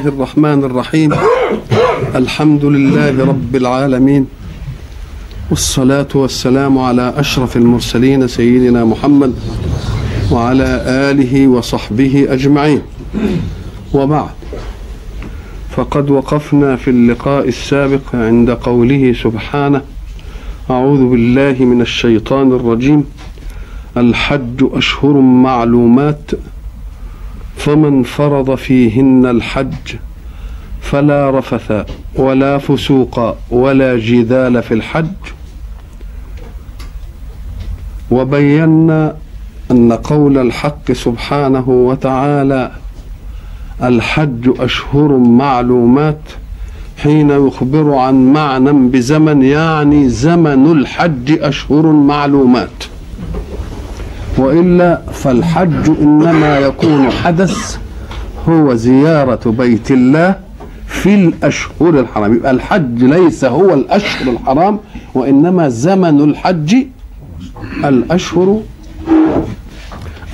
الله الرحمن الرحيم. الحمد لله رب العالمين. والصلاة والسلام على أشرف المرسلين سيدنا محمد وعلى آله وصحبه أجمعين. وبعد. فقد وقفنا في اللقاء السابق عند قوله سبحانه أعوذ بالله من الشيطان الرجيم. الحج أشهر معلومات. فمن فرض فيهن الحج فلا رفث ولا فسوق ولا جدال في الحج. وبينا أن قول الحق سبحانه وتعالى الحج أشهر معلومات حين يخبر عن معنى بزمن يعني زمن الحج أشهر معلومات. وإلا فالحج إنما يكون حدث هو زيارة بيت الله في الأشهر الحرام. يبقى الحج ليس هو الأشهر الحرام وإنما زمن الحج الأشهر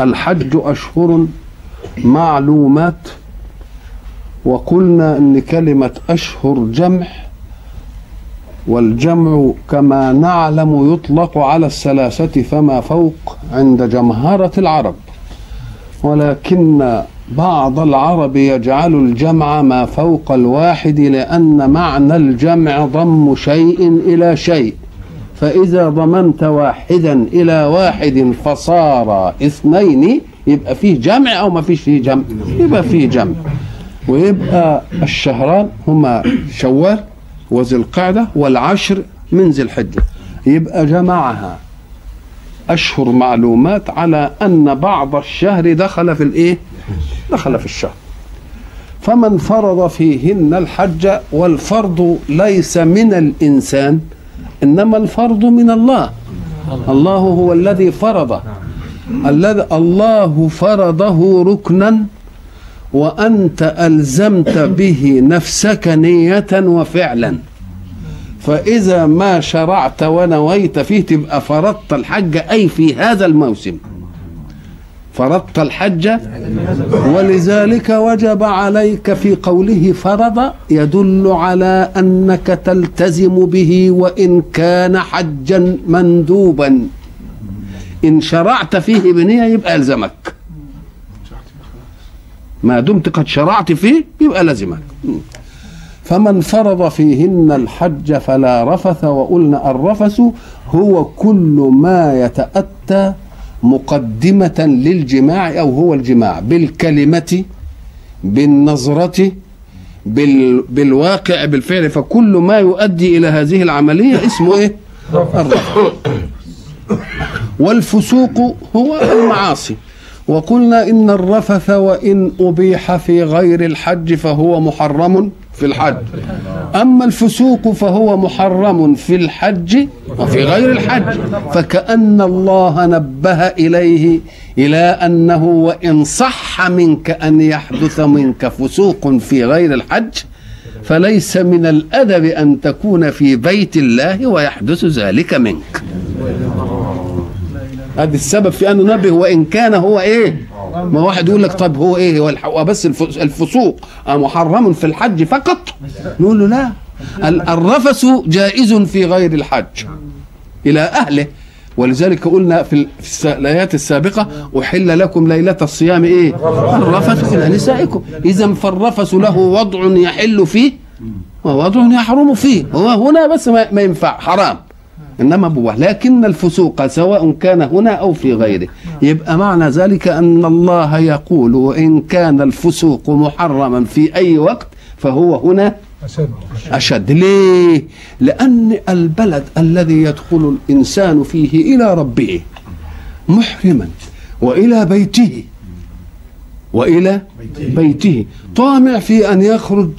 الحج أشهر معلومات. وقلنا إن كلمة أشهر جمع والجمع كما نعلم يطلق على الثلاثة فما فوق. عند جمهرة العرب. ولكن بعض العرب يجعل الجمع ما فوق الواحد لأن معنى الجمع ضم شيء إلى شيء. فإذا ضممت واحدا إلى واحد فصار اثنين يبقى فيه جمع أو ما فيش فيه جمع؟ يبقى فيه جمع. ويبقى الشهران هما شوال وذي القعدة والعشر من ذي الحجة. يبقى جمعها. أشهر معلومات على أن بعض الشهر دخل في الإيه؟ دخل في الشهر. فمن فرض فيهن الحج والفرض ليس من الإنسان إنما الفرض من الله. الله هو الذي فرض. الذي الله فرضه ركنا وأنت ألزمت به نفسك نية وفعلا. فإذا ما شرعت ونويت فيه تبقى فرضت الحج أي في هذا الموسم. فرضت الحج ولذلك وجب عليك في قوله فرض يدل على أنك تلتزم به وإن كان حجا مندوبا. إن شرعت فيه بنية يبقى ألزمك ما دمت قد شرعت فيه يبقى لزمك. فمن فرض فيهن الحج فلا رفث وقلنا الرفث هو كل ما يتأتى مقدمة للجماع أو هو الجماع بالكلمة بالنظرة بال بالواقع بالفعل. فكل ما يؤدي إلى هذه العملية اسمه إيه؟ الرفث. والفسوق هو المعاصي. وقلنا إن الرفث وإن أبيح في غير الحج فهو محرم. في الحج. أما الفسوق فهو محرم في الحج وفي غير الحج. فكأن الله نبه إليه إلى أنه وإن صح منك أن يحدث منك فسوق في غير الحج فليس من الأدب أن تكون في بيت الله ويحدث ذلك منك. هذا السبب في أن ننبه وإن كان هو إيه؟ ما واحد يقول لك طب هو إيه؟ هو بس الفسوق. محرم في الحج فقط. نقول له لا. الرفث جائز في غير الحج. إلى أهله. ولذلك قلنا في الآيات السابقة أحل لكم ليلة الصيام إيه؟ الرفث إلى نسائكم. اذا فالرفث له وضع يحل فيه ووضع يحرم فيه. هو هنا بس ما ينفع حرام. إنما بوه. لكن الفسوق سواء كان هنا أو في غيره. يبقى معنى ذلك أن الله يقول وإن كان الفسوق محرما في أي وقت فهو هنا أشد. أشد. ليه؟ لأن البلد الذي يدخل الإنسان فيه إلى ربه محرما وإلى بيته وإلى بيته. طامع في أن يخرج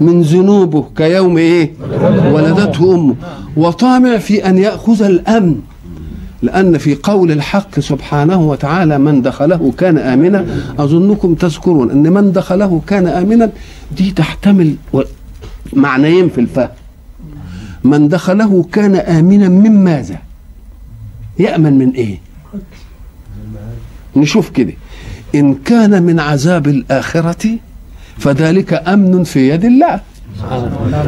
من ذنوبه كيوم إيه؟ ولدته امه وطامع في أن يأخذ الأمن لأن في قول الحق سبحانه وتعالى من دخله كان آمنا. أظنكم تذكرون أن من دخله كان آمنا دي تحتمل معنيين في الفهم. من دخله كان آمنا من ماذا؟ يأمن من إيه؟ نشوف كده. إن كان من عذاب الآخرة فذلك أمن في يد الله.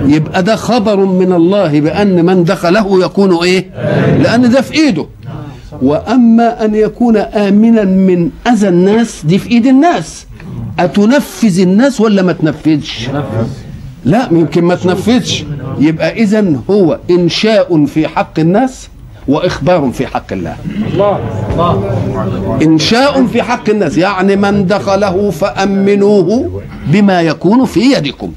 يبقى ده خبر من الله بأن من دخله يكون إيه؟ لأن ده في إيده. وأما أن يكون آمنا من أذى الناس دي في إيد الناس. أتنفذ الناس ولا ما تنفذش؟ لا يمكن ما تنفذش. يبقى اذا هو إنشاء في حق الناس وإخبار في حق الله. إنشاء في حق الناس يعني من دخله فأمنوه بما يكون في يدكم.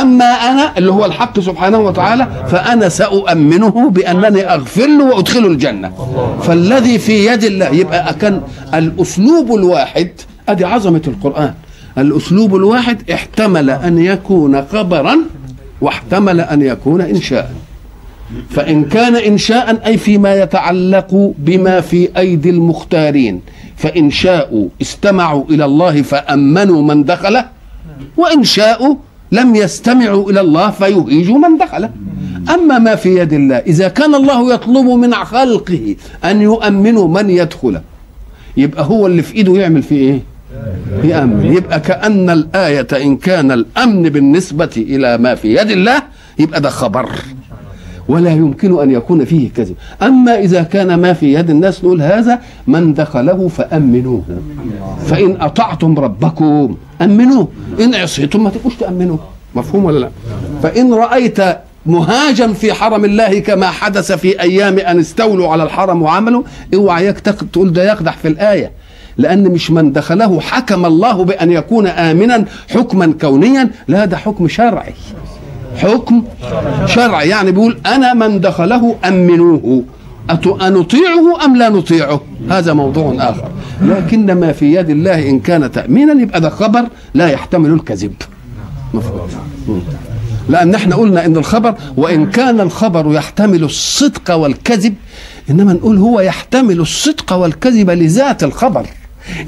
أما أنا اللي هو الحق سبحانه وتعالى فأنا سأؤمنه بأنني أغفر له وأدخله الجنة. فالذي في يد الله يبقى كان الأسلوب الواحد أدي عظمة القرآن. الأسلوب الواحد احتمل أن يكون خبرا واحتمل أن يكون انشاء. فإن كان انشاء أي فيما يتعلق بما في أيدي المختارين. فإن شاءوا استمعوا إلى الله فأمنوا من دخله. وإن شاءوا لم يستمعوا إلى الله فيهيجوا من دخله. أما ما في يد الله إذا كان الله يطلب من خلقه أن يؤمنوا من يدخل يبقى هو اللي في إيده يعمل فيه إيه؟ يأمن يبقى كأن الآية إن كان الأمن بالنسبة إلى ما في يد الله يبقى ده خبر. ولا يمكن أن يكون فيه كذب. أما إذا كان ما في يد الناس نقول هذا من دخله فأمنوه. فإن أطعتم ربكم أمنوه. إن عصيتم ما تبقوش تأمنوه. مفهوم ولا لا؟ فإن رأيت مهاجا في حرم الله كما حدث في أيام أن استولوا على الحرم وعملوا اوعى تقول ده يقدح في الآية. لأن مش من دخله حكم الله بأن يكون آمنا حكما كونيا. لا ده حكم شرعي. حكم شرعي. يعني بيقول أنا من دخله أمنوه. أنطيعه أم لا نطيعه؟ هذا موضوع آخر. لكن ما في يد الله إن كان تأمينا يبقى ده خبر لا يحتمل الكذب. مفهوم. لأن إحنا قلنا إن الخبر وإن كان الخبر يحتمل الصدق والكذب إنما نقول هو يحتمل الصدق والكذب لذات الخبر.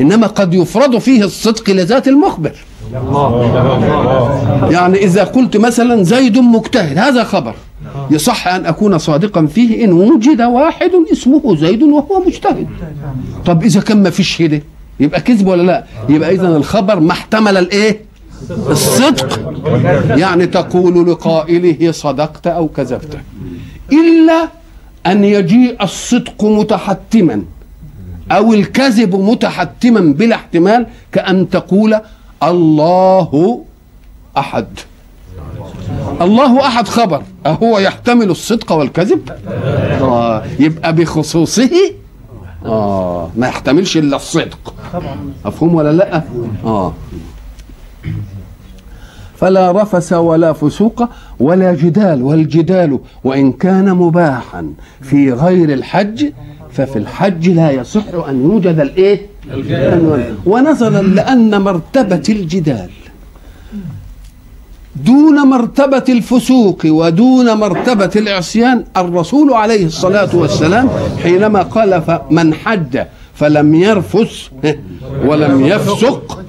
إنما قد يفرض فيه الصدق لذات المخبر. يعني إذا قلت مثلا زيد مجتهد هذا خبر. يصح أن أكون صادقا فيه إن وجد واحد اسمه زيد وهو مجتهد. طب إذا كان ما فيش كده يبقى كذب ولا لا؟ يبقى اذا الخبر ما احتمل الإيه؟ الصدق. يعني تقول لقائله صدقت أو كذبت. إلا أن يجيء الصدق متحتما. أو الكذب متحتما بلا احتمال كأن تقول الله أحد. الله أحد خبر. أهو يحتمل الصدق والكذب؟ آه يبقى بخصوصه؟ آه ما يحتملش إلا الصدق. مفهوم ولا لأ؟ آه. فلا رفس ولا فسوق ولا جدال والجدال وإن كان مباحا في غير الحج ففي الحج لا يصح أن يوجد الإيه؟ ونظرا لأن مرتبة الجدال. دون مرتبة الفسوق ودون مرتبة العصيان الرسول عليه الصلاة والسلام حينما قال من حج فلم يرفث ولم يفسق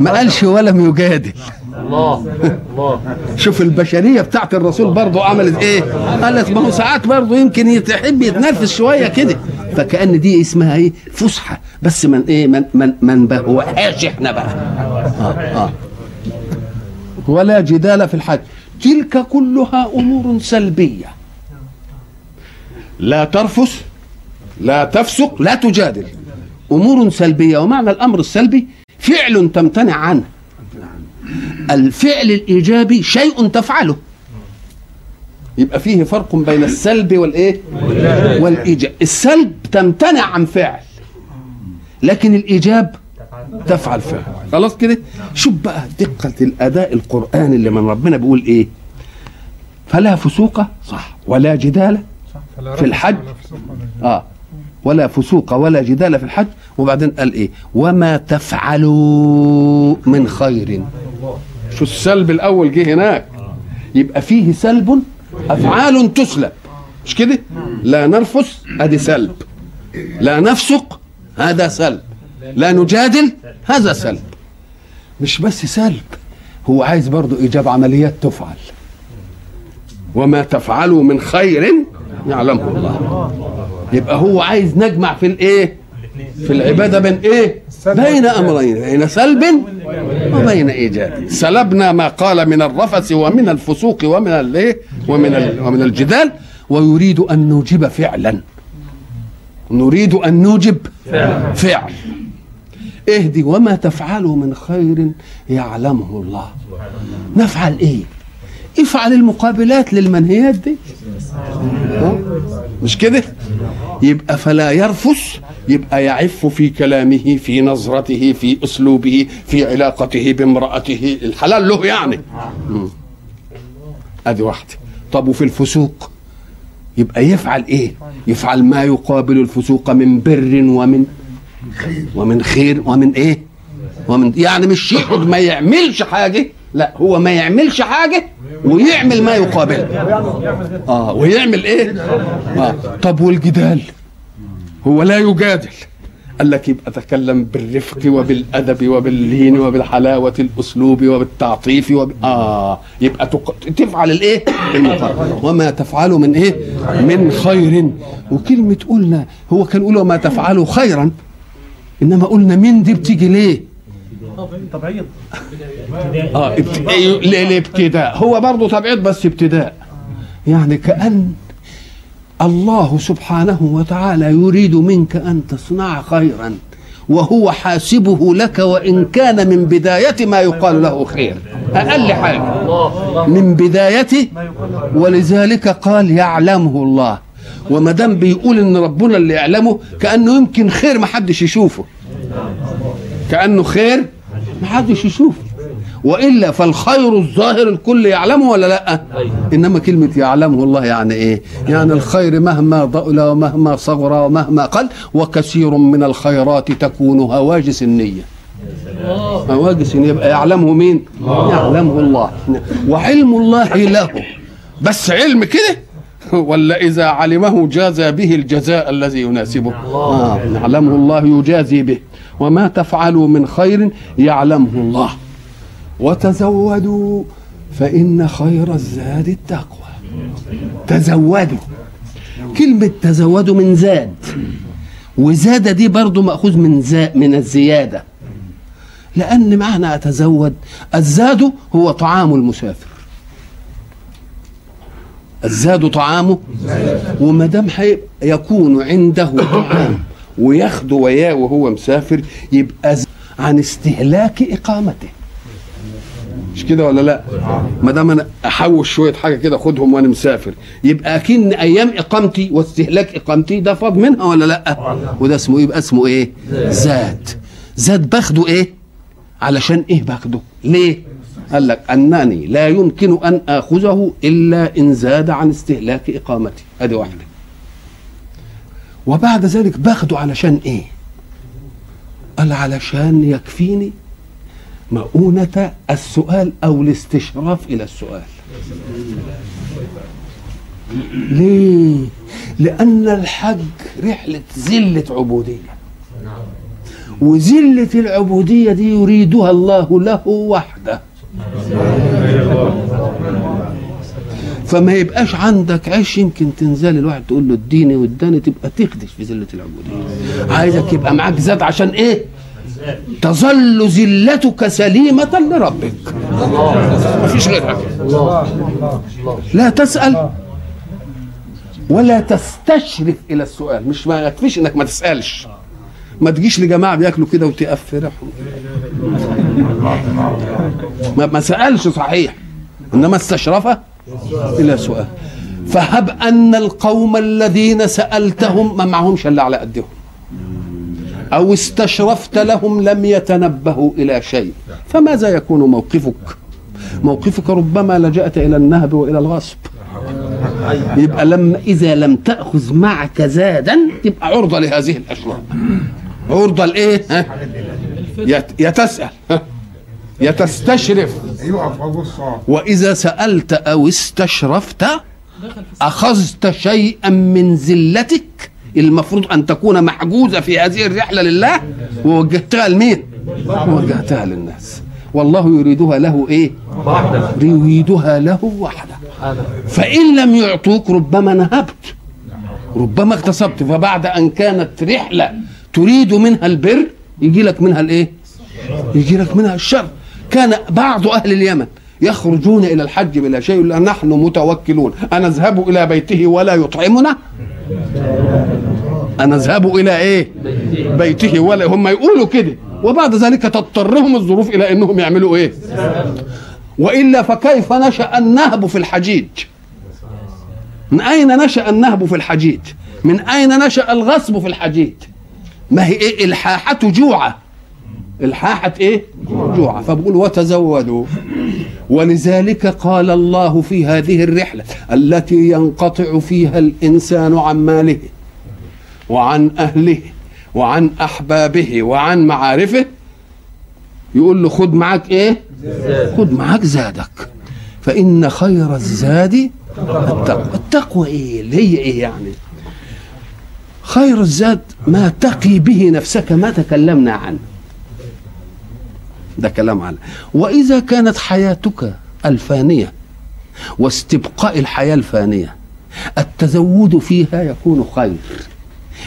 ما قالش ولم يجادل. الله. الله. شوف البشرية بتاعت الرسول برضه عملت إيه؟ قالت ما هو ساعات برضه يمكن يحب يتنفس شوية كده. فكأن دي اسمها إيه؟ فسحة. بس من إيه؟ من من من بهوهاش إحنا بقى. آه آه. ولا جدال في الحج. تلك كلها أمور سلبية. لا ترفس لا تفسق لا تجادل. أمور سلبية. ومعنى الأمر السلبي فعل تمتنع عنه. الفعل الإيجابي شيء تفعله. يبقى فيه فرق بين السلب والإيه؟ والإيجاب. السلب تمتنع عن فعل لكن الإيجاب تفعل فعل. خلاص كده؟ شوف بقى دقة الأداء القراني اللي من ربنا بيقول إيه؟ فلا فسوق صح. ولا جدال في الحج. آه. ولا فسوق ولا جدال في الحج. وبعدين قال إيه؟ وما تفعلوا من خير. شو السلب الأول جه هناك؟ يبقى فيه سلب أفعال تسلب. مش كده؟ لا نرفس ادي سلب. لا نفسق هذا سلب. لا نجادل هذا سلب. مش بس سلب هو عايز برضه إيجاب عمليات تفعل. وما تفعلوا من خير يعلمه الله. يبقى هو عايز نجمع في الإيه؟ في العبادة بين إيه؟ بين أمرين بين سلب وبين إيجاد؟ سلبنا ما قال من الرفث ومن الفسوق ومن الايه ومن ومن الجدال ويريد أن نوجب فعلا. نريد أن نوجب فعل اهدي وما تفعلوا من خير يعلمه الله. نفعل إيه؟ افعل المقابلات للمنهيات دي؟ مش كده؟ يبقى فلا يرفث يبقى يعف في كلامه في نظرته في أسلوبه في علاقته بامرأته. الحلال له يعني. أدي واحدة طب وفي الفسوق؟ يبقى يفعل إيه؟ يفعل ما يقابل الفسوق من بر ومن ومن خير ومن إيه؟ ومن يعني مش يقعد ما يعملش حاجة لا هو ما يعملش حاجة ويعمل ما يقابله آه ويعمل إيه؟ آه. طب والجدال؟ هو لا يجادل. قال لك يبقى تكلم بالرفق وبالأدب وباللين وبالحلاوة الأسلوب وبالتعطيف وب... آه. يبقى تق... تفعل الإيه؟ المقابل. وما تفعلوا من إيه؟ من خير. وكلمة قلنا هو كان يقول وما تفعلوا خيرا إنما قلنا من دي بتيجي ليه؟ تبعيض آه الابتداء هو برضه تبعيض بس ابتداء. يعني كأن الله سبحانه وتعالى يريد منك أن تصنع خيرا وهو حاسبه لك وإن كان من بداية ما يقال له خير. أقل حاجة. من بدايته ولذلك قال يعلمه الله. وما دام بيقول إن ربنا اللي يعلمه كأنه يمكن خير ما حدش يشوفه. كأنه خير ما حدش يشوفه وإلا فالخير الظاهر الكل يعلمه ولا لأ؟ إنما كلمة يعلمه الله يعني إيه؟ يعني الخير مهما ضئل ومهما صغر ومهما قل وكثير من الخيرات تكون هواجس النية. هواجس النية. يبقى يعلمه مين؟ يعلمه الله. وعلم الله له. بس علم كده ولا إذا علمه جازى به الجزاء الذي يناسبه. آه يعلمه الله يجازي به. وما تفعلوا من خير يعلمه الله. وتزودوا فإن خير الزاد التقوى. تزودوا. كلمة تزودوا من زاد. وزاد دي برضو مأخوذ من زا من الزيادة. لأن معنى أتزود الزاد هو طعام المسافر. الزاد طعامه وما دام يكون عنده طعام وياخده وياه وهو مسافر يبقى عن استهلاك إقامته. مش كده ولا لا؟ ما دام أنا أحوش شوية حاجة كده خدهم وأنا مسافر. يبقى أكن أيام إقامتي واستهلاك إقامتي ده فاض منها ولا لا؟ وده اسمه يبقى اسمه إيه؟ زاد. زاد باخده إيه؟ علشان إيه باخده؟ ليه؟ قال لك أنني لا يمكن أن آخذه إلا إن زاد عن استهلاك إقامتي. ادي واحدة. وبعد ذلك باخده علشان إيه؟ قال علشان يكفيني مؤونة السؤال أو الاستشراف إلى السؤال. ليه؟ لأن الحج رحلة زلة عبودية. وزلة العبودية دي يريدها الله له وحده. فما يبقاش عندك عيش يمكن تنزل الواحد تقول له اديني واداني تبقى تخدش في زلة العبودية. عايزك يبقى معاك زاد عشان إيه؟ تظل زلتك سليمة لربك. مفيش غيرها. لا تسأل ولا تستشرف إلى السؤال. مش ما يكفيش إنك ما تسألش. ما تجيش لجماعة بياكلوا كده وتقفرهم. ما, ما سألش صحيح. إنما استشرف إلى سؤال. فهب أن القوم الذين سألتهم ما معهمش إلا على قدهم. أو استشرفت لهم لم يتنبهوا إلى شيء. فماذا يكون موقفك؟ موقفك ربما لجأت إلى النهب وإلى الغصب. يبقى لما إذا لم تأخذ معك زادا تبقى عرضة لهذه الأشياء. عرضة لإيه؟ يتسأل. ها؟ يتستشرف وإذا سألت أو استشرفت أخذت شيئا من زلتك المفروض أن تكون محجوزة في هذه الرحلة لله ووجهتها لمين؟ ووجهتها للناس. والله يريدها له إيه؟ يريدها له وحده. فإن لم يعطوك ربما نهبت. ربما اغتصبت. فبعد أن كانت رحلة تريد منها البر يجي لك منها الإيه؟ يجي لك منها الشر. كان بعض أهل اليمن يخرجون إلى الحج بلا شيء يقول نحن متوكلون. أنذهب إلى بيته ولا يطعمنا؟ أنذهب إلى إيه؟ بيته ولا هم يقولوا كده. وبعد ذلك تضطرهم الظروف إلى إنهم يعملوا إيه؟ وإلا فكيف نشأ النهب في الحجيج؟ من أين نشأ النهب في الحجيج؟ من أين نشأ الغصب في الحجيج؟ ما هي إيه؟ إلحاحة جوعة. إلحاحة إيه؟ جوعة. فبقول وتزودوا. ولذلك قال الله في هذه الرحلة التي ينقطع فيها الإنسان عن ماله وعن أهله وعن أحبابه وعن معارفه. يقول له خد معاك إيه؟ خد معاك زادك. فإن خير الزاد التقوى. التقوى إيه؟ اللي هي إيه يعني؟ خير الزاد ما تقي به نفسك ما تكلمنا عنه. ده كلام عنه. وإذا كانت حياتك الفانية واستبقاء الحياة الفانية التزود فيها يكون خير.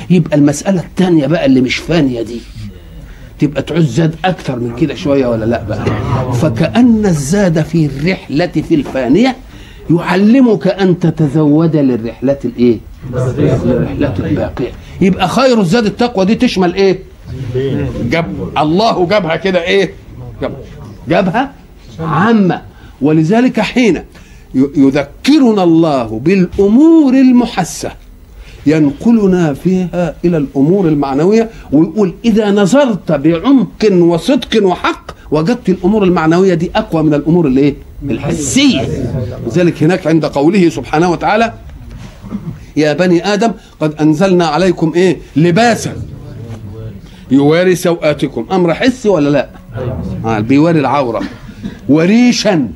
يبقى المسألة الثانية بقى اللي مش فانية دي تبقى تعوز زاد أكثر من كده شوية ولا لأ بقى؟ فكأن الزاد في الرحلة في الفانية يعلمك أن تتزود للرحلة الإيه؟ الباقيه يبقى خير الزاد التقوى دي تشمل إيه؟ جاب الله جابها كده إيه؟ جاب جابها عامة. ولذلك حين يذكرنا الله بالأمور المحسة ينقلنا فيها إلى الأمور المعنوية ويقول إذا نظرت بعمق وصدق وحق وجدت الأمور المعنوية دي أقوى من الأمور الإيه؟ الحسية. لذلك هناك عند قوله سبحانه وتعالى يا بني آدم قد أنزلنا عليكم إيه؟ لباسا. يواري سوآتكم أمر حسي ولا لا؟ آه بيواري العورة. وريشا.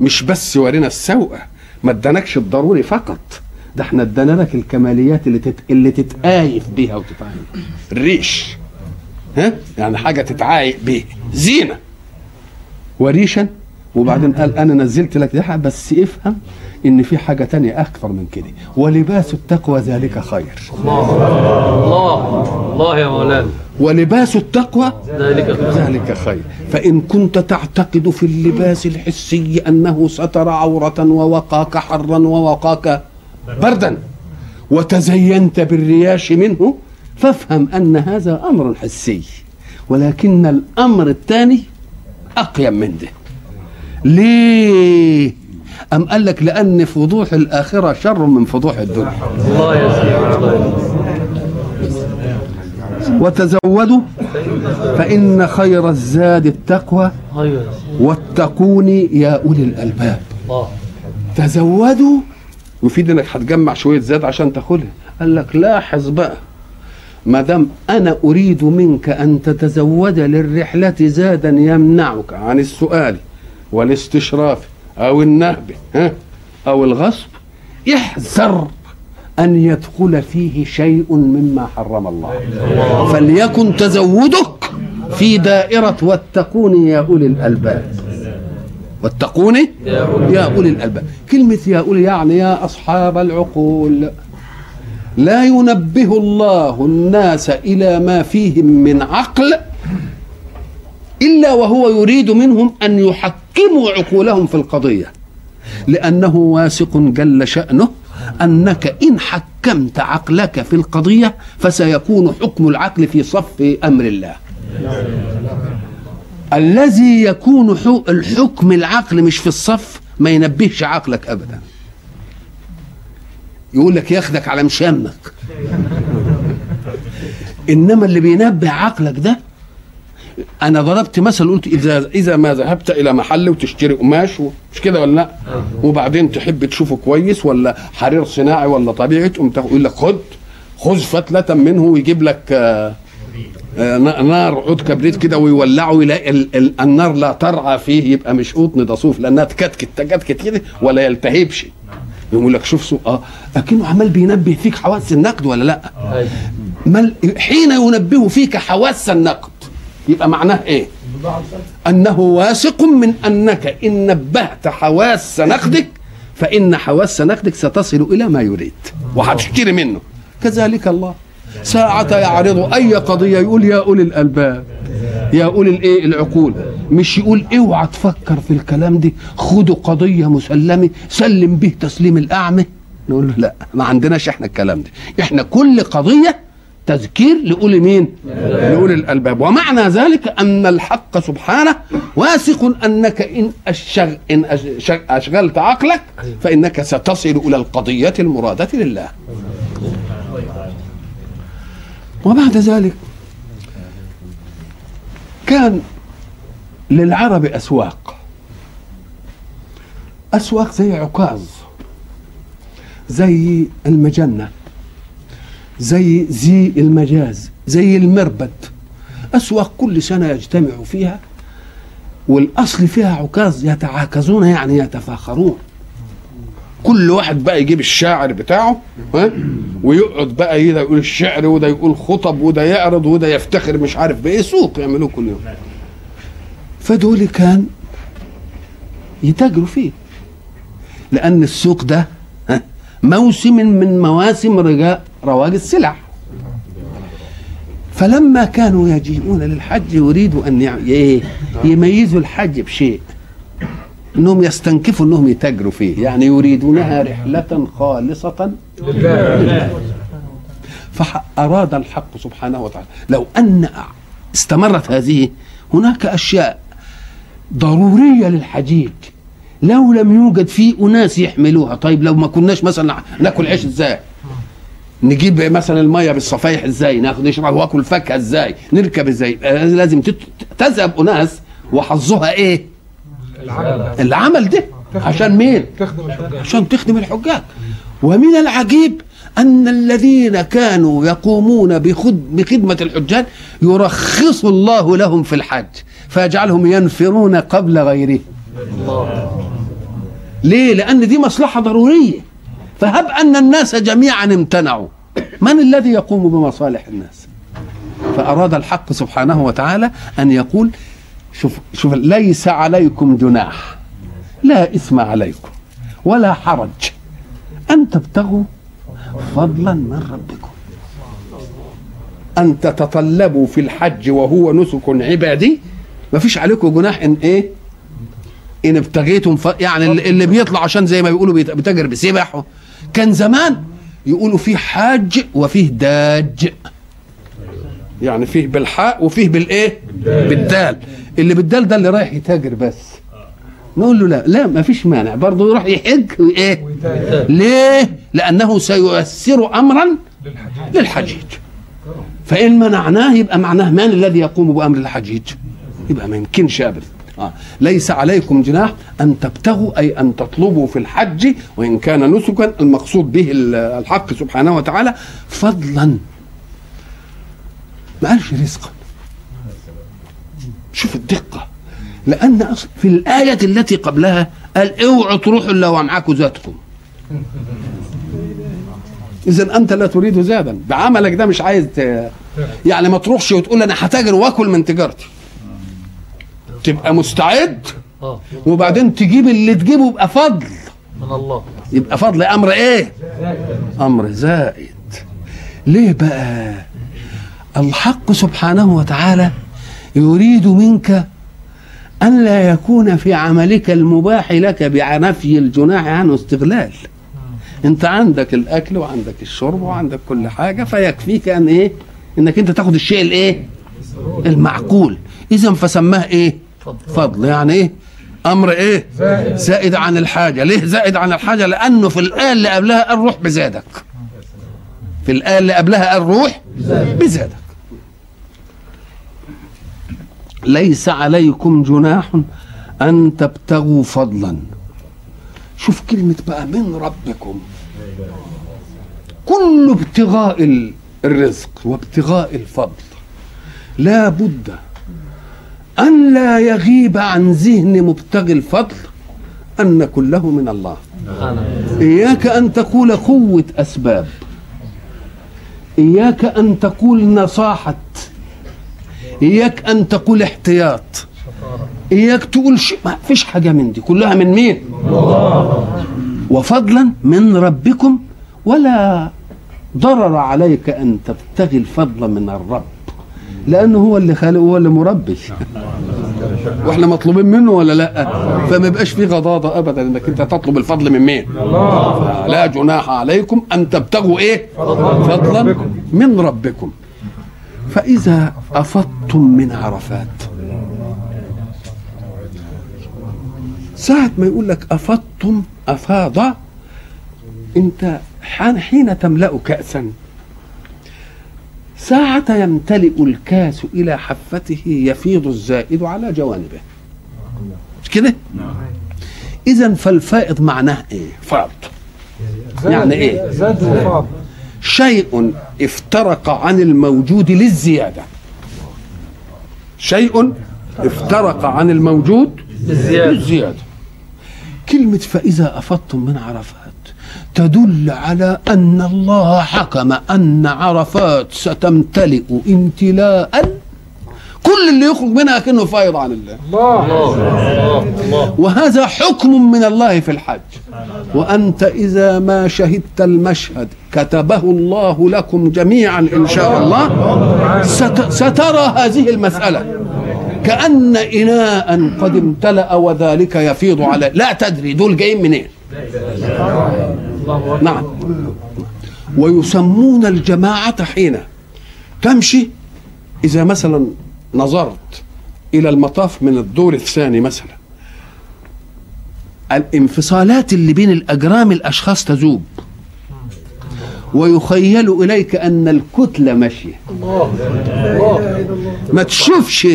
مش بس ورينا السوءة ما ادانكش الضروري فقط. ده إحنا ادانا لك الكماليات اللي تت... اللي تتآيف بيها وتتعايق الريش ها؟ يعني حاجة تتعايق بيه. زينة. وريشا. وبعدين قال أنا نزلت لك ده بس افهم إن في حاجة تانية أكثر من كده. ولباس التقوى ذلك خير. الله الله يا مولانا. ولباس التقوى ذلك خير. ذلك خير. فإن كنت تعتقد في اللباس الحسي أنه ستر عورة ووقاك حرا ووقاك بردا وتزينت بالرياش منه فافهم أن هذا أمر حسي. ولكن الأمر الثاني أقيم من ده. ليه؟ أم قال لك لأن فضوح الآخرة شر من فضوح الدنيا؟ الله. وتزودوا فإن خير الزاد التقوى أيوه يا أولي الألباب. تزودوا؟ يفيد إنك هتجمع شوية زاد عشان تاخدها. قال لك لاحظ بقى ما دام أنا أريد منك أن تتزود للرحلة زادا يمنعك عن السؤال والاستشراف أو النهب ها؟ أو الغصب احذر أن يدخل فيه شيء مما حرم الله. فليكن تزودك في دائرة واتقوني يا أولي الألباب. واتقوني يا أولي الألباب. كلمة يا أولي يعني يا أصحاب العقول. لا ينبه الله الناس إلى ما فيهم من عقل إلا وهو يريد منهم أن يحكموا عقولهم في القضية. لأنه واثق جل شأنه أنك إن حكمت عقلك في القضية فسيكون حكم العقل في صف أمر الله. الذي يكون الحكم العقل مش في الصف ما ينبهش عقلك ابدا. يقول لك ياخدك على مشامك. إنما اللي بينبه عقلك ده أنا ضربت مثل قلت إذا إذا ما ذهبت إلى محل وتشتري قماش مش كده ولا لأ؟ وبعدين تحب تشوفه كويس ولا حرير صناعي ولا طبيعي تقوم يقول لك خد خذ فتلة منه ويجيب لك آه آه، نار عود كبريت كده ويولعه يلاقي ال- ال- النار لا ترعى فيه يبقى مش قطن ده صوف لأنها تكتكت تكتكت كده ولا يلتهبش. يقول لك شوف سوء آه أكنه عمال بينبه فيك حواس النقد ولا لأ؟ أيوة. مل حين ينبه فيك حواس النقد يبقى معناه إيه؟ أنه واثق من أنك إن نبهت حواس نقدك فإن حواس نقدك ستصل إلى ما يريد وهتشتري منه. كذلك الله. ساعة يعرض أي قضية يقول يا أولي الألباب يا أولي الإيه؟ العقول. مش يقول اوعى تفكر في الكلام دي خدوا قضية مسلمة سلم به تسليم الأعمى. نقول له لا ما عندناش إحنا الكلام ده إحنا كل قضية تذكير لأولي مين؟ لأولي الألباب. ومعنى ذلك أن الحق سبحانه واثق أنك إن أشغ إن أشغ أشغلت عقلك فإنك ستصل إلى القضية المرادة لله. وبعد ذلك كان للعرب أسواق. أسواق زي عكاظ زي المجنة. زي زي المجاز زي المربد. أسواق كل سنة يجتمع فيها والأصل فيها عكاظ يتعاكزون يعني يتفاخرون. كل واحد بقى يجيب الشاعر بتاعه ويقعد بقى ده يقول الشعر وده يقول خطب وده يعرض وده يفتخر مش عارف بإيه سوق يعملوه كل يوم. فدول كان يتاجروا فيه. لأن السوق ده موسم من مواسم رواج السلع. فلما كانوا يجيئون للحج يريدوا أن إيه يميزوا الحج بشيء. إنهم يستنكفوا إنهم يتاجروا فيه. يعني يريدونها رحلة خالصة. فأراد الحق سبحانه وتعالى. لو أن استمرت هذه هناك أشياء ضرورية للحجيج. لو لم يوجد فيه أناس يحملوها. طيب لو ما كناش مثلا ناكل عيش إزاي؟ نجيب مثلا المية بالصفايح إزاي؟ ناخد نشرب وآكل فاكهة إزاي؟ نركب إزاي؟ آه، لازم تذهب أناس وحظها إيه؟ العمل. ده. عشان مين؟ تخدم عشان تخدم الحجاج. ومن العجيب أن الذين كانوا يقومون بخد بخدمة الحجاج يرخص الله لهم في الحج فيجعلهم ينفرون قبل غيره ليه؟ لأن دي مصلحة ضرورية. فهب أن الناس جميعا امتنعوا. من الذي يقوم بمصالح الناس؟ فأراد الحق سبحانه وتعالى أن يقول شوف شوف ليس عليكم جناح. لا إثم عليكم ولا حرج. أن تبتغوا فضلا من ربكم. أن تتطلبوا في الحج وهو نسك عبادي. ما فيش عليكم جناح إن إيه؟ إن ابتغيتم ف... يعني اللي بيطلع عشان زي ما بيقولوا بيت- بيتاجر بسبح كان زمان يقولوا فيه حاج وفيه داج. يعني فيه بالحاء وفيه بالإيه؟ بالدال. اللي بالدال ده اللي رايح يتاجر بس. نقول له لا لا ما فيش مانع. برضه يروح يحج وإيه؟ ليه؟ لأنه سييسر امرا للحجيج. فإن منعناه يبقى معناه من الذي يقوم بأمر الحجيج؟ يبقى ما يمكنش ابدا. آه. ليس عليكم جناح أن تبتغوا أي أن تطلبوا في الحج وإن كان نسكا المقصود به ال- الحق سبحانه وتعالى فضلا. ما قالش رزقا. شوف الدقة. لأن أصل في الآية التي قبلها قال اوعوا تروحوا إلا ومعاكم ذاتكم. اذا أنت لا تريد زادا بعملك ده مش عايز. يعني ما تروحش وتقول أنا هتاجر وآكل من تجارتي. تبقى مستعد آه. وبعدين تجيب اللي تجيبه يبقى فضل. من الله. يبقى فضل. أمر إيه؟ أمر زائد. ليه بقى؟ الحق سبحانه وتعالى يريد منك أن لا يكون في عملك المباح لك بنفي الجناح عنه استغلال. أنت عندك الأكل وعندك الشرب وعندك كل حاجة فيكفيك أن إيه؟ إنك أنت تاخد الشيء الإيه؟ المعقول. اذا فسماه إيه؟ فضل يعني إيه أمر إيه؟ زائد. زائد عن الحاجة. ليه زائد عن الحاجة؟ لأنه في الايه اللي قبلها قال روح بزادك. في الايه اللي قبلها قال روح بزادك. ليس عليكم جناح أن تبتغوا فضلا. شوف كلمة بقى من ربكم. كل ابتغاء ال- الرزق وابتغاء الفضل لا بد أن لا يغيب عن ذهن مبتغي الفضل أن كله من الله. إياك أن تقول قوة أسباب. إياك أن تقول نصاحة. إياك أن تقول احتياط. إياك تقول شيء. ما فيش حاجة من دي. كلها من مين؟ وفضلا من ربكم. ولا ضرر عليك أن تبتغي الفضل من الرب. لأنه هو اللي خالق وهو اللي مربي. وإحنا مطلوبين منه ولا لأ؟ فما يبقاش في غضاضة ابدا إنك أنت تطلب الفضل من مين؟ لا جناح عليكم أن تبتغوا إيه؟ فضلا من ربكم. فإذا أفضتم من عرفات. ساعة ما يقول لك أفضتم أفاض أنت حين تملأ كأسا. ساعة يمتلئ الكاس إلى حفته يفيض الزائد على جوانبه مش كده؟ إذا فالفائض معناه إيه؟ فاض يعني إيه؟ زاد وفاض شيء افترق عن الموجود للزيادة شيء افترق عن الموجود للزيادة. للزيادة كلمة فإذا أفضتم من عرفات تدل على أن الله حكم أن عرفات ستمتلئ امتلاء. كل اللي يخرج منها كأنه فايض عن الله. الله الله الله وهذا حكم من الله في الحج. وأنت إذا ما شهدت المشهد كتبه الله لكم جميعا إن شاء الله ست سترى هذه المسألة. كأن إناء قد امتلأ وذلك يفيض على لا تدري دول جايين منين. نعم. ويسمون الجماعة حين تمشي إذا مثلا نظرت إلى المطاف من الدور الثاني مثلا الانفصالات اللي بين الأجرام الأشخاص تذوب. ويخيل إليك أن الكتلة ماشية. ما تشوفش.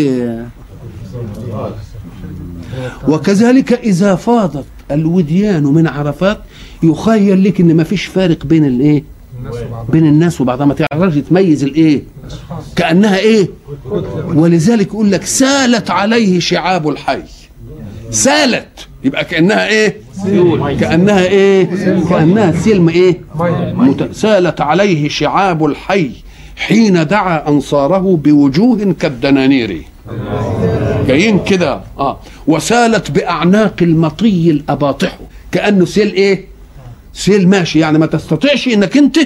وكذلك إذا فاضت الوديان من عرفات يخيل لك إن ما فيش فارق بين الايه بين الناس وبعضها. ما تعرفش تميز الايه كأنها إيه؟ ولذلك يقول لك سالت عليه شعاب الحي. سالت. يبقى كأنها إيه؟ كأنها إيه؟ كأنها سلم إيه؟ سالت عليه شعاب الحي حين دعا أنصاره بوجوه كالدنانير. جايين كده آه. وسالت بأعناق المطي الأباطح. كأنه سيل إيه؟ سيل ماشي. يعني ما تستطيعش إنك أنت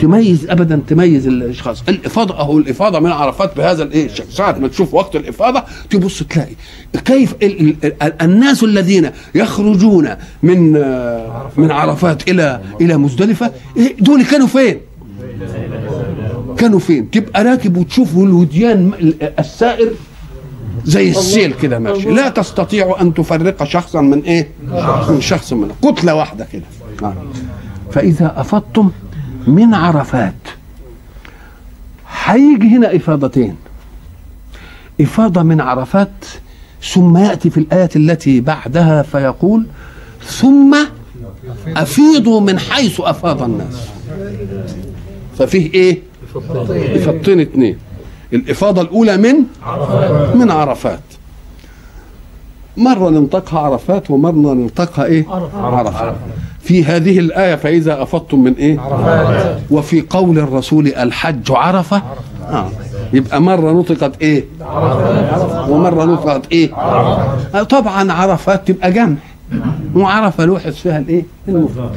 تميز ابدا تميز الأشخاص. الإفاضة أهو الإفاضة من عرفات بهذا الإيه؟ ساعة ما تشوف وقت الإفاضة تبص تلاقي كيف ال ال ال الناس الذين يخرجون من آه، من عرفات إلى إلى مزدلفة إيه دول كانوا فين؟ كانوا فين؟ تبقى راكب وتشوف الوديان السائر زي السيل كده ماشي. لا تستطيع أن تفرق شخصا من إيه؟ من شخص من كتلة واحدة كده. آه. فإذا أفضتم من عرفات هيجي هنا إفاضتين. إفاضة من عرفات ثم يأتي في الآية التي بعدها فيقول ثم أفيضوا من حيث أفاض الناس. ففيه إيه؟ افاضتين اتنين الإفاضة الأولى من؟ من عرفات. مرة ننطقها عرفات ومرة ننطقها إيه؟ عرفات. في هذه الآية فإذا أفضتم من إيه؟ عرفات. وفي قول الرسول الحج عرفة؟ آه. يبقى مرة نطقت إيه؟ ومرة نطقت إيه؟ آه طبعا عرفات تبقى جمع. وعرفة لوحظ فيها الإيه؟ المفرد.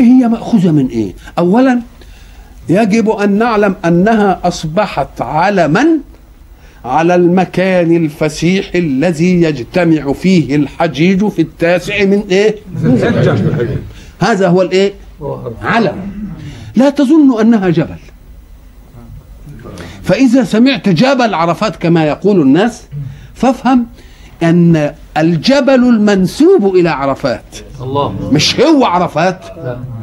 إيه هي مأخوذة من إيه؟ أولا يجب أن نعلم أنها أصبحت علما على المكان الفسيح الذي يجتمع فيه الحجيج في التاسع من إيه؟ الحجة هذا هو الإيه؟ علم. لا تظن أنها جبل. فإذا سمعت جبل عرفات كما يقول الناس فافهم أن الجبل المنسوب إلى عرفات. الله. مش هو عرفات.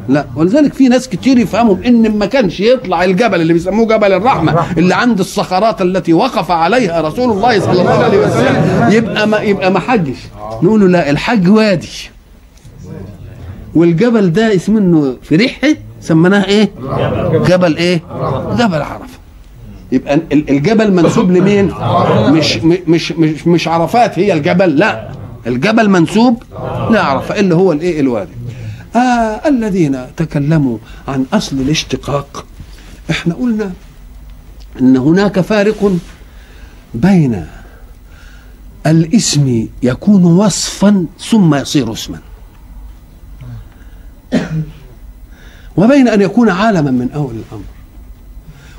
لا ولذلك في ناس كتير يفهموا إن ما كانش يطلع الجبل اللي بيسموه جبل الرحمة اللي عند الصخرات التي وقف عليها رسول الله صلى الله عليه وسلم يبقى ما يبقى ما حجش. نقول له لا الحج وادي. والجبل ده اسمه إنه في ريحة سميناه إيه؟ جبل إيه؟ جبل عرفة. يبقى ال- الجبل منسوب لمين؟ مش مش مش مش عرفات هي الجبل لا. الجبل منسوب لعرفة اللي هو الإيه؟ الوادي. آه الذين تكلموا عن أصل الاشتقاق. إحنا قلنا إن هناك فارق بين الاسم يكون وصفا ثم يصير اسما. وبين أن يكون عالما من أول الأمر.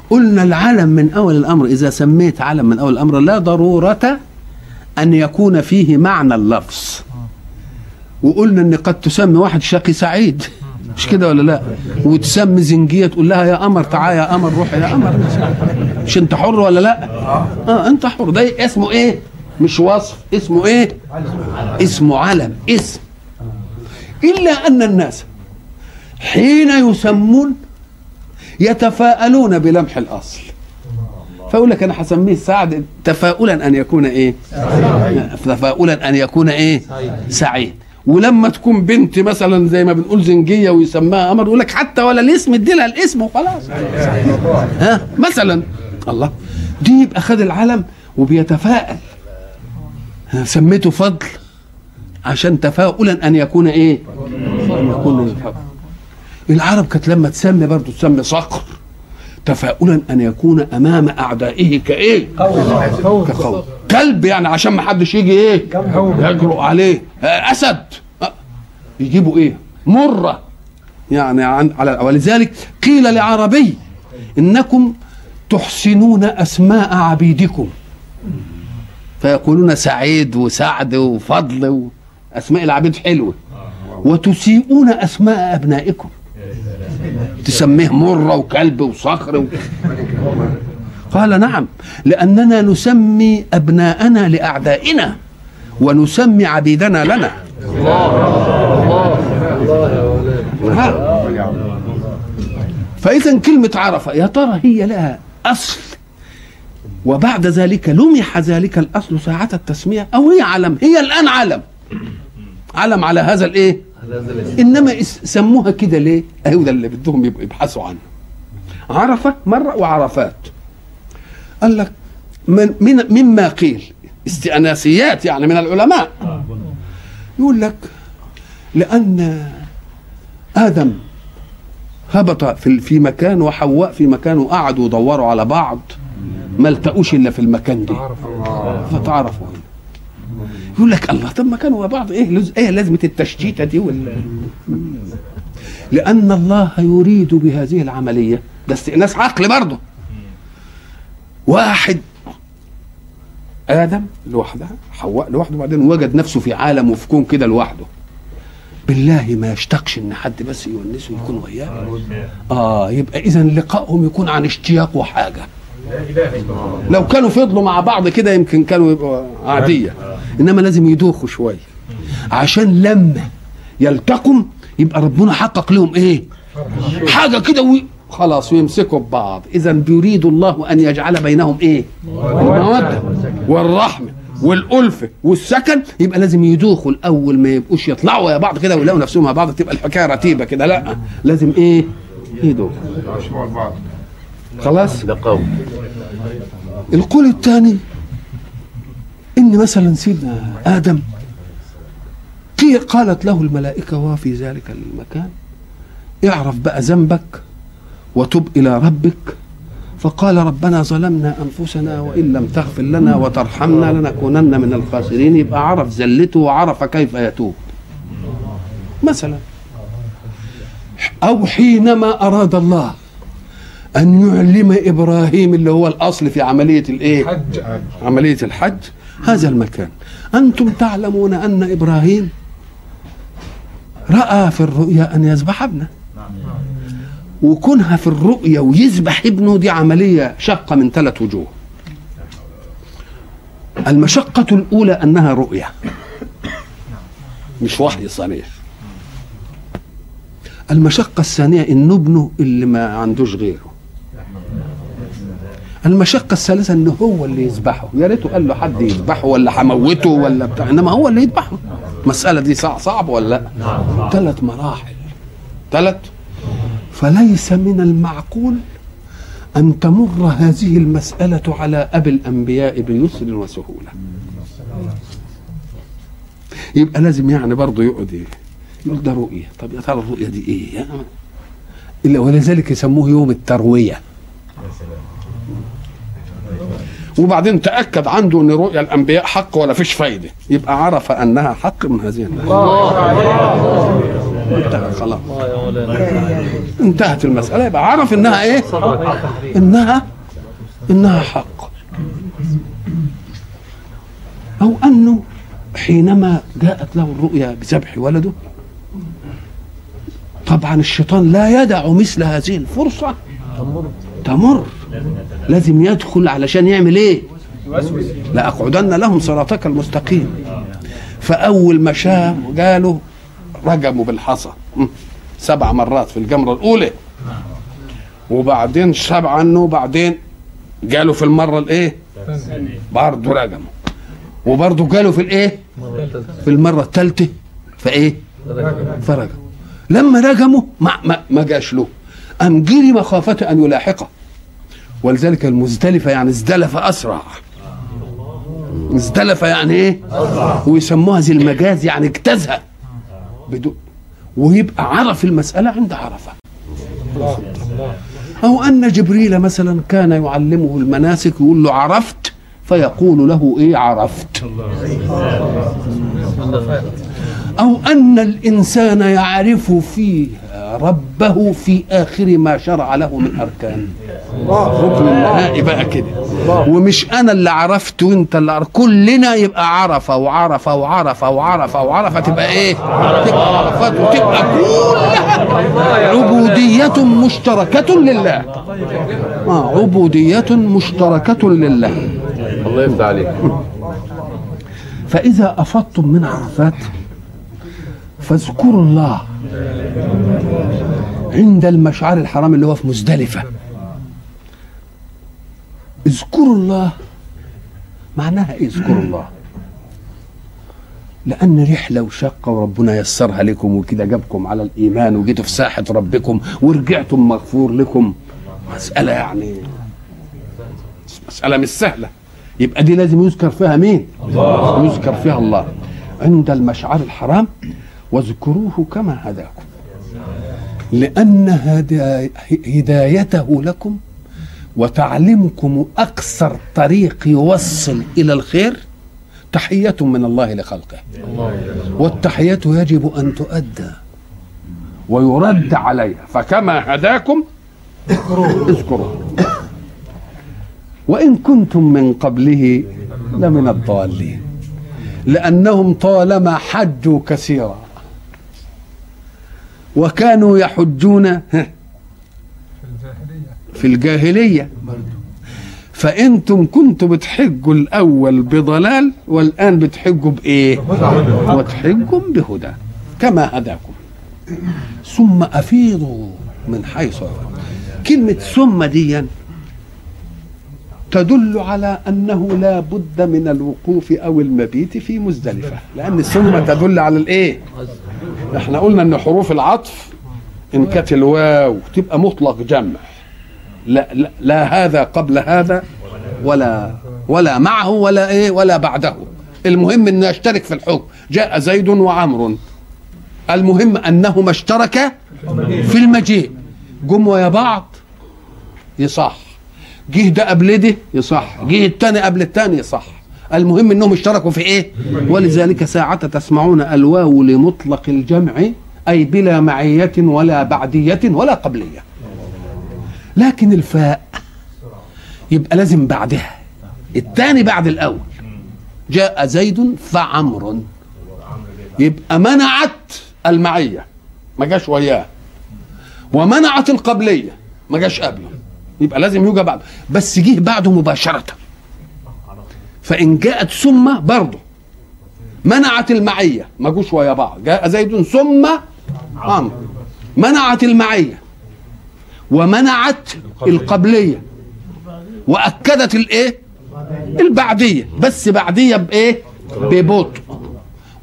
قلنا العلم من أول الأمر إذا سميت علم من أول الأمر لا ضرورة أن يكون فيه معنى اللفظ. وقلنا إن قد تسمي واحد شقي سعيد. مش كده ولا لا؟ وتسمي زنجية تقول لها يا قمر تعالى يا قمر روح يا قمر. مش أنت حر ولا لا؟ آه أنت حر. ده اسمه إيه؟ مش وصف. اسمه إيه؟ اسمه علم. اسم. إلا أن الناس حين يسمون يتفاءلون بلمح الأصل. فيقول لك أنا هسميه سعد تفاؤلا أن يكون إيه؟ تفاؤلا أن يكون إيه؟ سعيد. ولما تكون بنت مثلا زي ما بنقول زنجية ويسماها قمر يقول لك حتى ولا الاسم ادي لها الاسم وخلاص. ها؟ مثلا. الله. دي يبقى خد العلم وبيتفائل. ها، سميته فضل. عشان تفاؤلا أن يكون إيه؟ أن يكون الفضل العرب كانت لما تسمي برضه تسمي صقر. تفاؤلا أن يكون أمام أعدائه كإيه؟ كقول. كلب يعني عشان ما حدش يجي إيه؟ يجرؤ عليه. آه، أسد. آه، يجيبوا إيه؟ مرة. يعني عن على ولذلك قيل لعربي إنكم تحسنون أسماء عبيدكم. فيقولون سعيد وسعد وفضل أسماء العبيد حلوة. وتسيئون أسماء أبنائكم. تسميه مرة وكلب وصخر و... قال نعم لأننا نسمي أبناءنا لأعدائنا ونسمي عبيدنا لنا. فإذا كلمة عرفة يا ترى هي لها أصل؟ وبعد ذلك لمح ذلك الأصل ساعة التسمية أو هي علم؟ هي الآن علم. علم على هذا الإيه؟ إنما سموها كده ليه؟ اهو ده اللي بدهم يبحثوا عنه عرفه مرة وعرفات. قال لك من, من مما قيل؟ استئناسيات يعني من العلماء. يقول لك لأن آدم هبط في في مكان وحواء في مكان وقعدوا يدوروا على بعض ما التقوش إلا في المكان ده فتعرفوا يقول لك الله طب ما كانوا مع بعض إيه لز... إيه لازمه التشتيته دي ولا لأن الله يريد بهذه العملية. ده استئناس عقل برضه. واحد آدم لوحدها حواء لوحده وبعدين وجد نفسه في عالم وفي كون كده لوحده. بالله ما يشتاقش إن حد بس يونسه يكون وياه. آه يبقى اذا لقائهم يكون عن اشتياق وحاجة. لو كانوا فضلوا مع بعض كده يمكن كانوا يبقوا عادية. إنما لازم يدوخوا شوية. عشان لما يلتقوا يبقى ربنا حقق لهم إيه؟ حاجة كده وي... خلاص ويمسكوا ببعض. اذا بيريد الله أن يجعل بينهم إيه؟ الموده والرحمة والألفة والسكن. يبقى لازم يدوخوا الأول ما يبقوش يطلعوا يا بعض كده ويلاقوا نفسهم مع بعض تبقى الحكاية رتيبة كده. لا لازم إيه؟ يدوخوا. خلاص؟ ده قول. القول الثاني إن مثلا سيدنا آدم قالت له الملائكة وهو في ذلك المكان اعرف بقى ذنبك وتب إلى ربك. فقال ربنا ظلمنا أنفسنا وإن لم تغفر لنا وترحمنا لنكونن من الخاسرين. يبقى عرف زلته وعرف كيف يتوب. مثلا أو حينما أراد الله أن يعلم إبراهيم اللي هو الأصل في عملية الإيه؟ حج عملية الحج. هذا المكان. أنتم تعلمون أن إبراهيم رأى في الرؤيا أن يذبح ابنه. وكونها في الرؤيا ويذبح ابنه. دي عملية شاقه من ثلاث وجوه. المشقة الأولى أنها رؤيه مش وحي صريح المشقة الثانية إن ابنه اللي ما عندوش غيره. المشقة الثالثة ان هو اللي يذبحه. يا ريته قال له حد يذبحه ولا هموته ولا بتاع. إنما هو اللي يذبحه. المسألة دي صعب صعب ولا لأ؟ ثلاث مراحل. ثلاث فليس من المعقول أن تمر هذه المسألة على أبي الأنبياء بيسر وسهولة. يبقى لازم يعني برضه يقعد إيه؟ يقول ده رؤية. طب يا ترى الرؤية دي إيه؟ يعني إلا ولذلك يسموه يوم التروية. وبعدين تأكد عنده أن رؤيا الأنبياء حق ولا فيش فايدة. يبقى عرف أنها حق من هذه الناحية. انتهى خلاص. انتهت المسألة. يبقى عرف إنها إيه؟ انها إنها حق. أو أنه حينما جاءت له الرؤيا بذبح ولده طبعا الشيطان لا يدع مثل هذه الفرصة. تمر. لازم يدخل علشان يعمل إيه؟ لأقعدن لهم صراطك المستقيم. فأول ما شام قالوا رجموا بالحصى. سبع مرات في الجمرة الأولى. وبعدين شاب عنه وبعدين قالوا في المرة الإيه؟ برضه رجموا وبرضه قالوا في الإيه؟ في المرة الثالثة. فإيه؟ فرجموا لما رجموا ما, ما, ما جاش له. أم جري مخافة أن يلاحقه. ولذلك المزدلفة يعني ازدلف أسرع. ازدلف يعني إيه؟ ويسموها زي المجاز يعني اجتازها بدون ويبقى عرف المسألة عند عرفة. أو أن جبريل مثلا كان يعلمه المناسك يقول له عرفت فيقول له إيه؟ عرفت. أو أن الإنسان يعرف فيه ربه في آخر ما شرع له من أركان. ركن النهائي بقى كده ومش أنا اللي عرفت وأنت اللي عرفت. كلنا يبقى عرفة وعرفة وعرفة وعرفة وعرفة. تبقى إيه؟ تبقى عرفات وتبقى كلها عبودية مشتركة لله. آه عبودية مشتركة لله. الله يفتح عليك. فإذا أفضتم من عرفات فاذكروا الله عند المشعر الحرام اللي هو في مزدلفة. اذكروا الله معناها إيه اذكروا الله؟ لأن رحلة وشقة وربنا يسرها لكم وكده جابكم على الإيمان وجيتوا في ساحة ربكم ورجعتم مغفور لكم. مسألة يعني مسألة مش سهلة. يبقى دي لازم يذكر فيها مين؟ الله. يذكر فيها الله. عند المشعر الحرام واذكروه كما هداكم. لأن هدا- هدايته لكم وتعليمكم أقصر طريق يوصل إلى الخير تحية من الله لخلقه. والتحية يجب أن تؤدى ويرد عليها. فكما هداكم اذكروه. وإن كنتم من قبله لمن الضالين. لأنهم طالما حجوا كثيرا. وكانوا يحجون في الجاهلية. فأنتم كنتم بتحجوا الأول بضلال والآن بتحجوا بإيه؟ وتحجوا بهدى كما هداكم. ثم أفيضوا من حيث. كلمة ثم دي تدل على أنه لا بد من الوقوف أو المبيت في مزدلفة لأن ثم تدل على الإيه؟ إحنا قلنا إن حروف العطف إن كانت الواو تبقى مطلق جمع. لا, لا, لا هذا قبل هذا ولا ولا معه ولا إيه ولا بعده. المهم إنه يشترك في الحكم. جاء زيد وعمر. المهم أنهما اشتركا في المجيء. جم ويا بعض يصح. جه ده قبل ده يصح. جه التاني قبل التاني يصح. المهم انهم اشتركوا في إيه؟ ولذلك ساعة تسمعون الواو لمطلق الجمع أي بلا معية ولا بعدية ولا قبلية. لكن الفاء يبقى لازم بعدها. الثاني بعد الأول. جاء زيد فعمر. يبقى منعت المعية ما جاش وياه. ومنعت القبلية ما جاش قبله. يبقى لازم يوجد بعده بس جه بعده مباشرة. فإن جاءت ثم برضه. منعت المعية. ما جوش ويا بعض. جاء زيد ثم عمرو. منعت المعية. ومنعت القبلية. وأكدت الإيه؟ البعدية. بس بعدية بإيه؟ ببطء.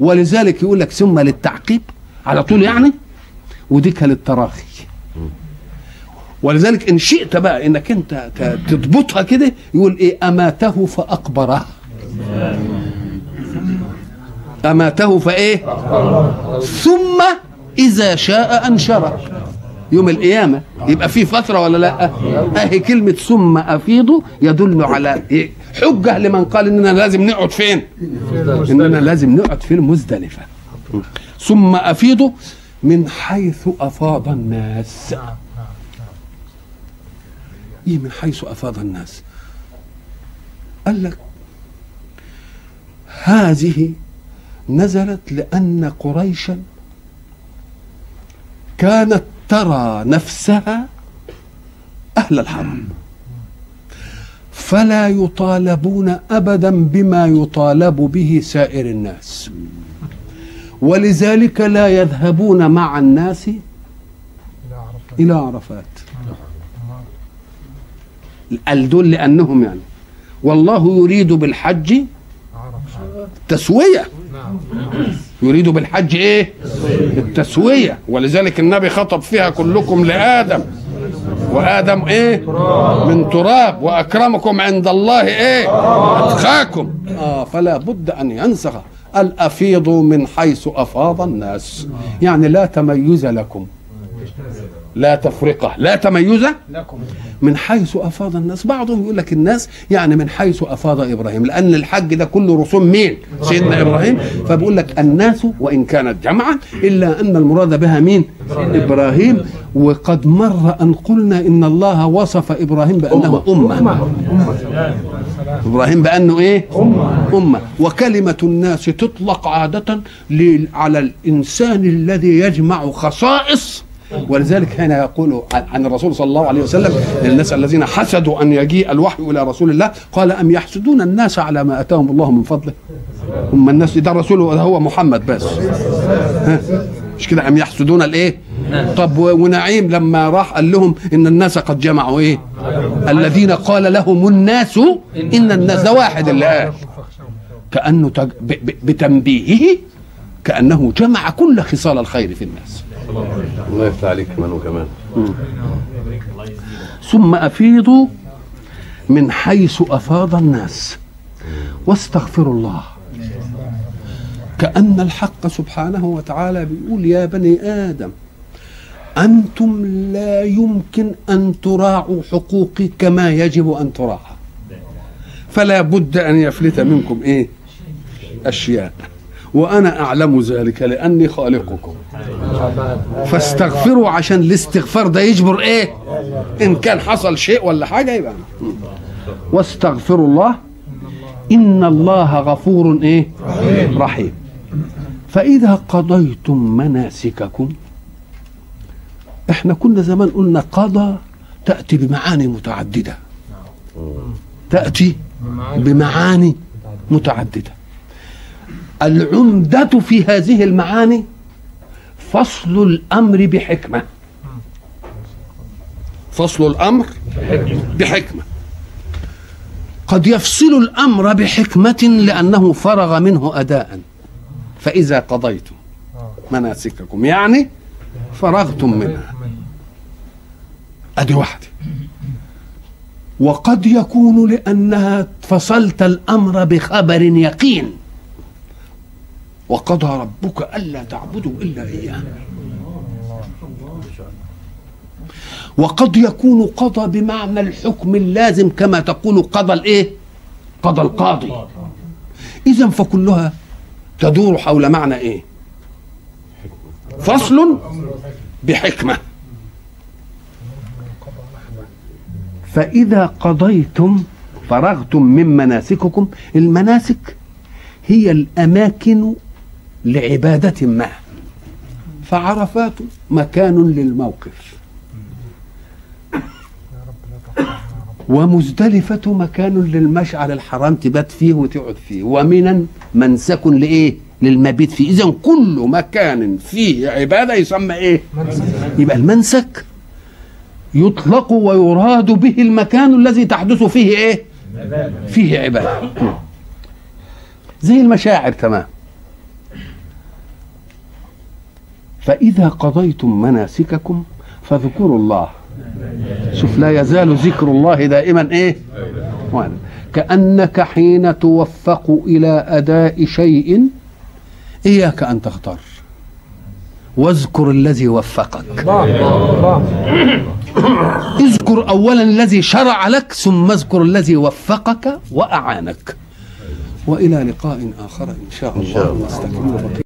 ولذلك يقول لك ثم للتعقيب. على طول يعني. وديك للتراخي. ولذلك إن شئت بقى إنك أنت تضبطها كده يقول إيه؟ أماته فاقبره أماته فإيه؟ ثم إذا شاء أنشره. يوم القيامة. يبقى في فترة ولا لأ؟ أهي كلمة ثم افيضوا يدل على إيه؟ حجة لمن قال إننا لازم نقعد فين؟ إننا لازم نقعد في المزدلفة. ثم افيضوا من حيث أفاض الناس. إيه من حيث أفاض الناس؟ قال لك هذه نزلت لأن قريشا كانت ترى نفسها أهل الحرم. فلا يطالبون أبدا بما يطالب به سائر الناس. ولذلك لا يذهبون مع الناس إلى عرفات. الدول لأنهم يعني والله يريد بالحج تسوية. يريد بالحج إيه؟ التسوية. ولذلك النبي خطب فيها كلكم لآدم. وآدم إيه؟ من تراب. وأكرمكم عند الله إيه؟ أتقاكم. آه فلا بد أن ينسخ. الأفيض من حيث أفاض الناس. يعني لا تميز لكم. لا تفرقة لا تميز من حيث أفاض الناس. بعضهم يقول لك الناس يعني من حيث أفاض إبراهيم لأن الحج ده كله رسوم مين؟ سيدنا إبراهيم. فبيقول لك الناس وإن كانت جمعا إلا أن المراد بها مين؟ إبراهيم. وقد مر أن قلنا إن الله وصف إبراهيم بأنه أمة. إبراهيم بأنه إيه؟ أمة. وكلمة الناس تطلق عادة على الإنسان الذي يجمع خصائص ولذلك هنا يقول عن- الرسول صلى الله عليه وسلم للناس الذين حسدوا أن يجيء الوحي إلى رسول الله قال أم يحسدون الناس على ما أتاهم الله من فضله؟ هم الناس ده الرسول هو محمد بس. ها؟ مش كده؟ أم يحسدون الإيه؟ طب ونعيم لما راح قال لهم إن الناس قد جمعوا إيه؟ الذين قال لهم الناس إن الناس ده واحد اللي قال. كأنه. بتنبيهه كأنه جمع كل خصال الخير في الناس. الله يفتح عليك كمان وكمان. ثم افيضوا من حيث أفاض الناس. واستغفروا الله. كأن الحق سبحانه وتعالى بيقول يا بني آدم أنتم لا يمكن أن تراعوا حقوقي كما يجب أن تراعى. فلا بد أن يفلت منكم إيه؟ أشياء. وأنا أعلم ذلك لأني خالقكم. فاستغفروا عشان الاستغفار ده يجبر إيه؟ إن كان حصل شيء ولا حاجة يبقى. واستغفروا الله. إن الله غفور إيه؟ رحيم. فإذا قضيتم مناسككم إحنا كنا زمان قلنا قضى تأتي بمعاني متعددة. تأتي بمعاني متعددة. العمدة في هذه المعاني فصل الأمر بحكمة. فصل الأمر بحكمة. قد يفصل الأمر بحكمة لأنه فرغ منه أداء. فإذا قضيتم مناسككم يعني فرغتم منها. ادي واحدة وقد يكون لأنها فصلت الأمر بخبر يقين. وقضى ربك ألا تعبدوا إلا إياه. وقد يكون قضى بمعنى الحكم اللازم كما تقول قضى الإيه؟ قضى القاضي. اذا فكلها تدور حول معنى إيه؟ فصل بحكمة. فإذا قضيتم فرغتم من مناسككم. المناسك هي الأماكن لعبادة ما. فعرفات مكان للموقف. ومزدلفة مكان للمشعر الحرام تبات فيه وتقعد فيه. ومنا منسك لإيه؟ للمبيت فيه. إذا كل مكان فيه عبادة يسمى إيه؟ يبقى المنسك. يطلق ويراد به المكان الذي تحدث فيه إيه؟ فيه عبادة. زي المشاعر تمام. فإذا قضيتم مناسككم فاذكروا الله. شوف لا يزال ذكر الله دائما إيه؟ كأنك حين توفق إلى أداء شيء إياك أن تغتر واذكر الذي وفقك. اذكر أولا الذي شرع لك ثم اذكر الذي وفقك وأعانك. وإلى لقاء آخر إن شاء الله, الله.